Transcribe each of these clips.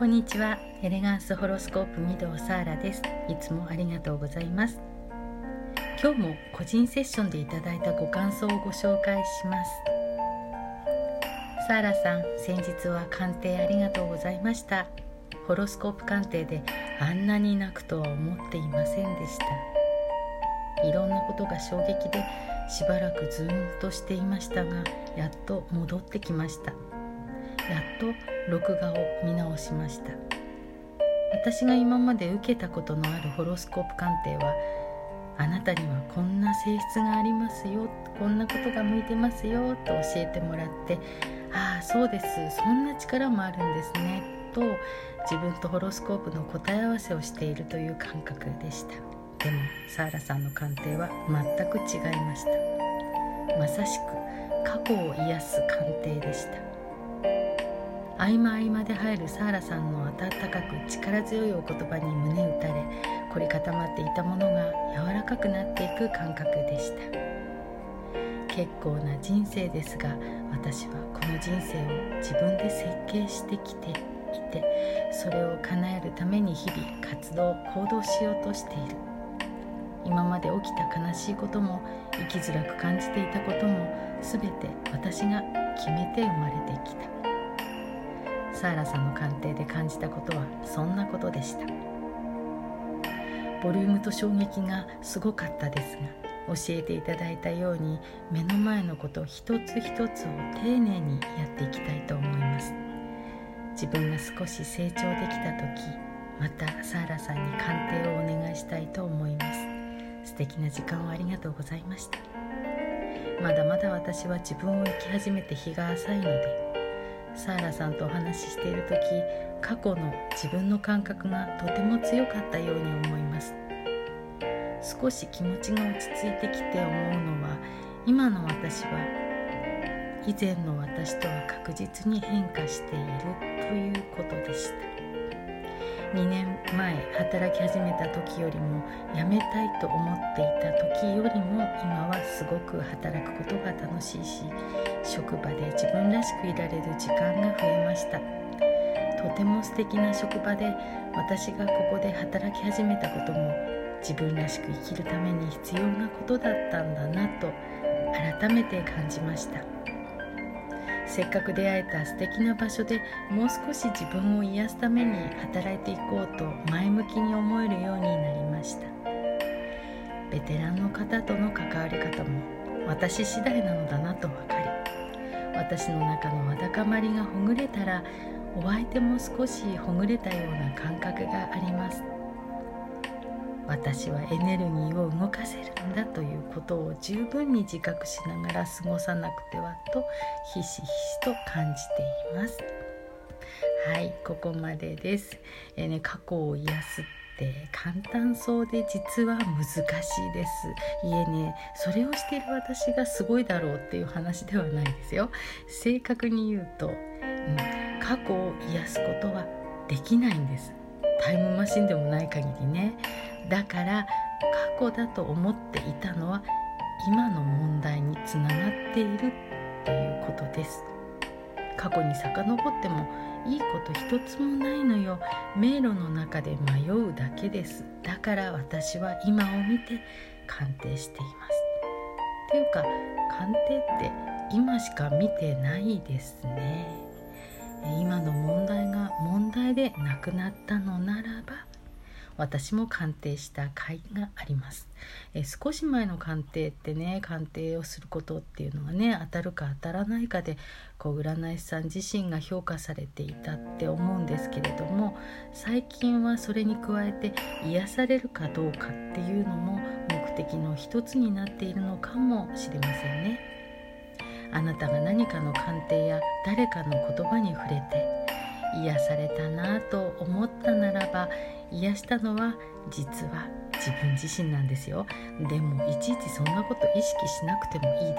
こんにちは。エレガンスホロスコープ御堂サーラです。いつもありがとうございます。今日も個人セッションでいただいたご感想をご紹介します。サーラさん先日は鑑定ありがとうございました。ホロスコープ鑑定であんなに泣くとは思っていませんでした。いろんなことが衝撃でしばらくずーんとしていましたがやっと戻ってきました。やっと録画を見直しました。私が今まで受けたことのあるホロスコープ鑑定はあなたにはこんな性質がありますよこんなことが向いてますよと教えてもらってああそうですそんな力もあるんですねと自分とホロスコープの答え合わせをしているという感覚でした。でもサーラさんの鑑定は全く違いました。まさしく過去を癒す鑑定でした。合間合間で入るサーラさんの温かく力強いお言葉に胸打たれ凝り固まっていたものが柔らかくなっていく感覚でした。結構な人生ですが私はこの人生を自分で設計してきていてそれを叶えるために日々活動行動しようとしている。今まで起きた悲しいことも生きづらく感じていたことも全て私が決めて生まれてきた。サーラさんの鑑定で感じたことはそんなことでした。ボリュームと衝撃がすごかったですが教えていただいたように目の前のこと一つ一つを丁寧にやっていきたいと思います。自分が少し成長できた時またサーラさんに鑑定をお願いしたいと思います。素敵な時間をありがとうございました。まだまだ私は自分を生き始めて日が浅いのでサーラさんとお話ししている時過去の自分の感覚がとても強かったように思います。少し気持ちが落ち着いてきて思うのは今の私は以前の私とは確実に変化しているということでした。2年前働き始めた時よりも辞めたいと思っていた時よりも今はすごく働くことが楽しいし職場で自分らしくいられる時間が増えました。とても素敵な職場で私がここで働き始めたことも自分らしく生きるために必要なことだったんだなと改めて感じました。せっかく出会えた素敵な場所でもう少し自分を癒すために働いていこうと前向きに思えるようになりました。ベテランの方との関わり方も私次第なのだなと分かり私の中のわだかまりがほぐれたらお相手も少しほぐれたような感覚があります。私はエネルギーを動かせるんだということを十分に自覚しながら過ごさなくてはとひしひしと感じています。はいここまでです、えー、ね、過去を癒すって簡単そうで実は難しいです。いえねそれをしている私がすごいだろうっていう話ではないですよ。正確に言うと、うん、過去を癒すことはできないんです。タイムマシンでもない限りね。だから過去だと思っていたのは今の問題につながっているっていうことです。過去に遡ってもいいこと一つもないのよ。迷路の中で迷うだけです。だから私は今を見て鑑定しています。っていうか鑑定って今しか見てないですね。今の問題が問題でなくなったのならば私も鑑定した回があります、え少し前の鑑定ってね鑑定をすることっていうのがね当たるか当たらないかでこう占い師さん自身が評価されていたって思うんですけれども最近はそれに加えて癒されるかどうかっていうのも目的の一つになっているのかもしれませんね。あなたが何かの鑑定や誰かの言葉に触れて癒されたなと思ったならば癒したのは実は自分自身なんですよ。でもいちいちそんなこと意識しなくてもいいで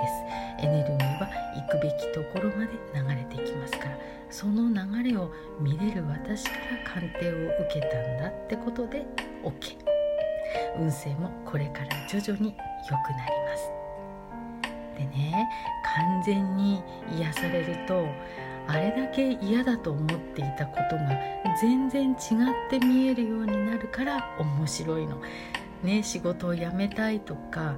す。エネルギーは行くべきところまで流れていきますから。その流れを見れる私から鑑定を受けたんだってことで OK 運勢もこれから徐々に良くなります。でね完全に癒されるとれだけ嫌だと思っていたことが全然違って見えるようになるから面白いの。ね、仕事を辞めたいとか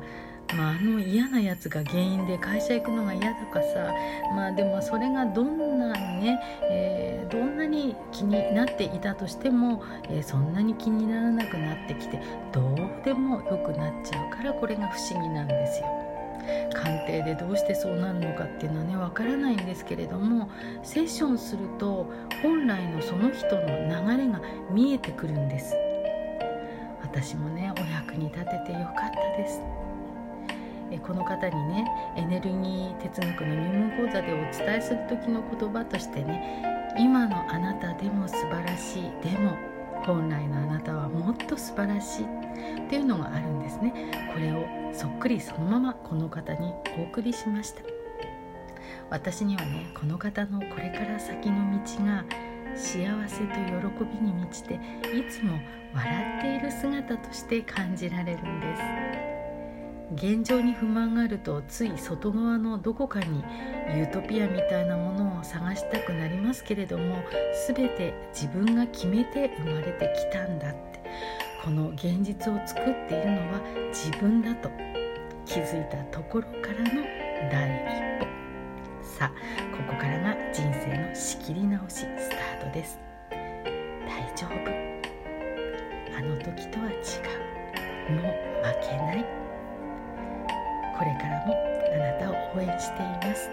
まあ、あの嫌なやつが原因で会社行くのが嫌とかさまあでもそれがどんなにね、えー、どんなに気になっていたとしても、えー、そんなに気にならなくなってきてどうでもよくなっちゃうからこれが不思議なんですよ。鑑定でどうしてそうなるのかっていうのはねわからないんですけれどもセッションすると本来のその人の流れが見えてくるんです。私もねお役に立ててよかったです。この方にねエネルギー哲学の入門講座でお伝えする時の言葉としてね今のあなたでも素晴らしい。でも本来のあなたはもっと素晴らしい。っていうのがあるんですね。これをそっくりそのままこの方にお送りしました。私にはねこの方のこれから先の道が幸せと喜びに満ちていつも笑っている姿として感じられるんです。現状に不満があるとつい外側のどこかにユートピアみたいなものを探したくなりますけれども全て自分が決めて生まれてきたんだって。この現実を作っているのは自分だと気づいたところからの第一歩。さあここからが人生の仕切り直しスタートです。大丈夫。あの時とは違う。もう負けない。これからもあなたを応援しています。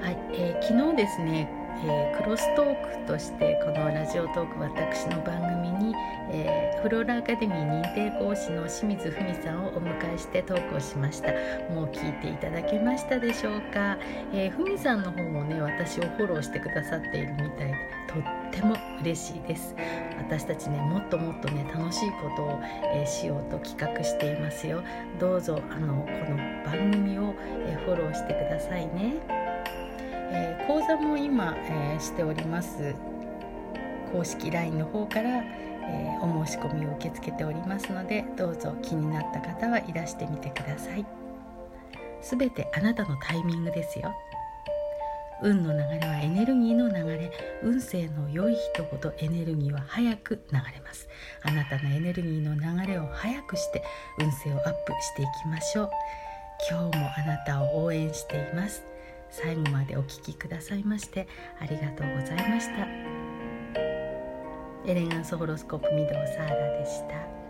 はい、えー、昨日ですね、えー、クロストークとしてこのラジオトーク私の番組に、えー、フローラアカデミー認定講師の清水文さんをお迎えしてトークをしました。もう聞いていただけましたでしょうか、えー、文さんの方もね私をフォローしてくださっているみたいでとっても嬉しいです。私たちねもっともっとね楽しいことを、えー、しようと企画していますよ。どうぞあのこの番組を、え、フォローしてくださいね、えー、講座も今、えしております。公式 LINE の方から、えお申し込みを受け付けておりますのでどうぞ気になった方はいらしてみてください。すべてあなたのタイミングですよ。運の流れはエネルギーの流れ。運勢の良い人ほどエネルギーは早く流れます。あなたのエネルギーの流れを早くして運勢をアップしていきましょう。今日もあなたを応援しています。最後までお聴きくださいましてありがとうございました。エレガンスホロスコープ御堂サーラでした。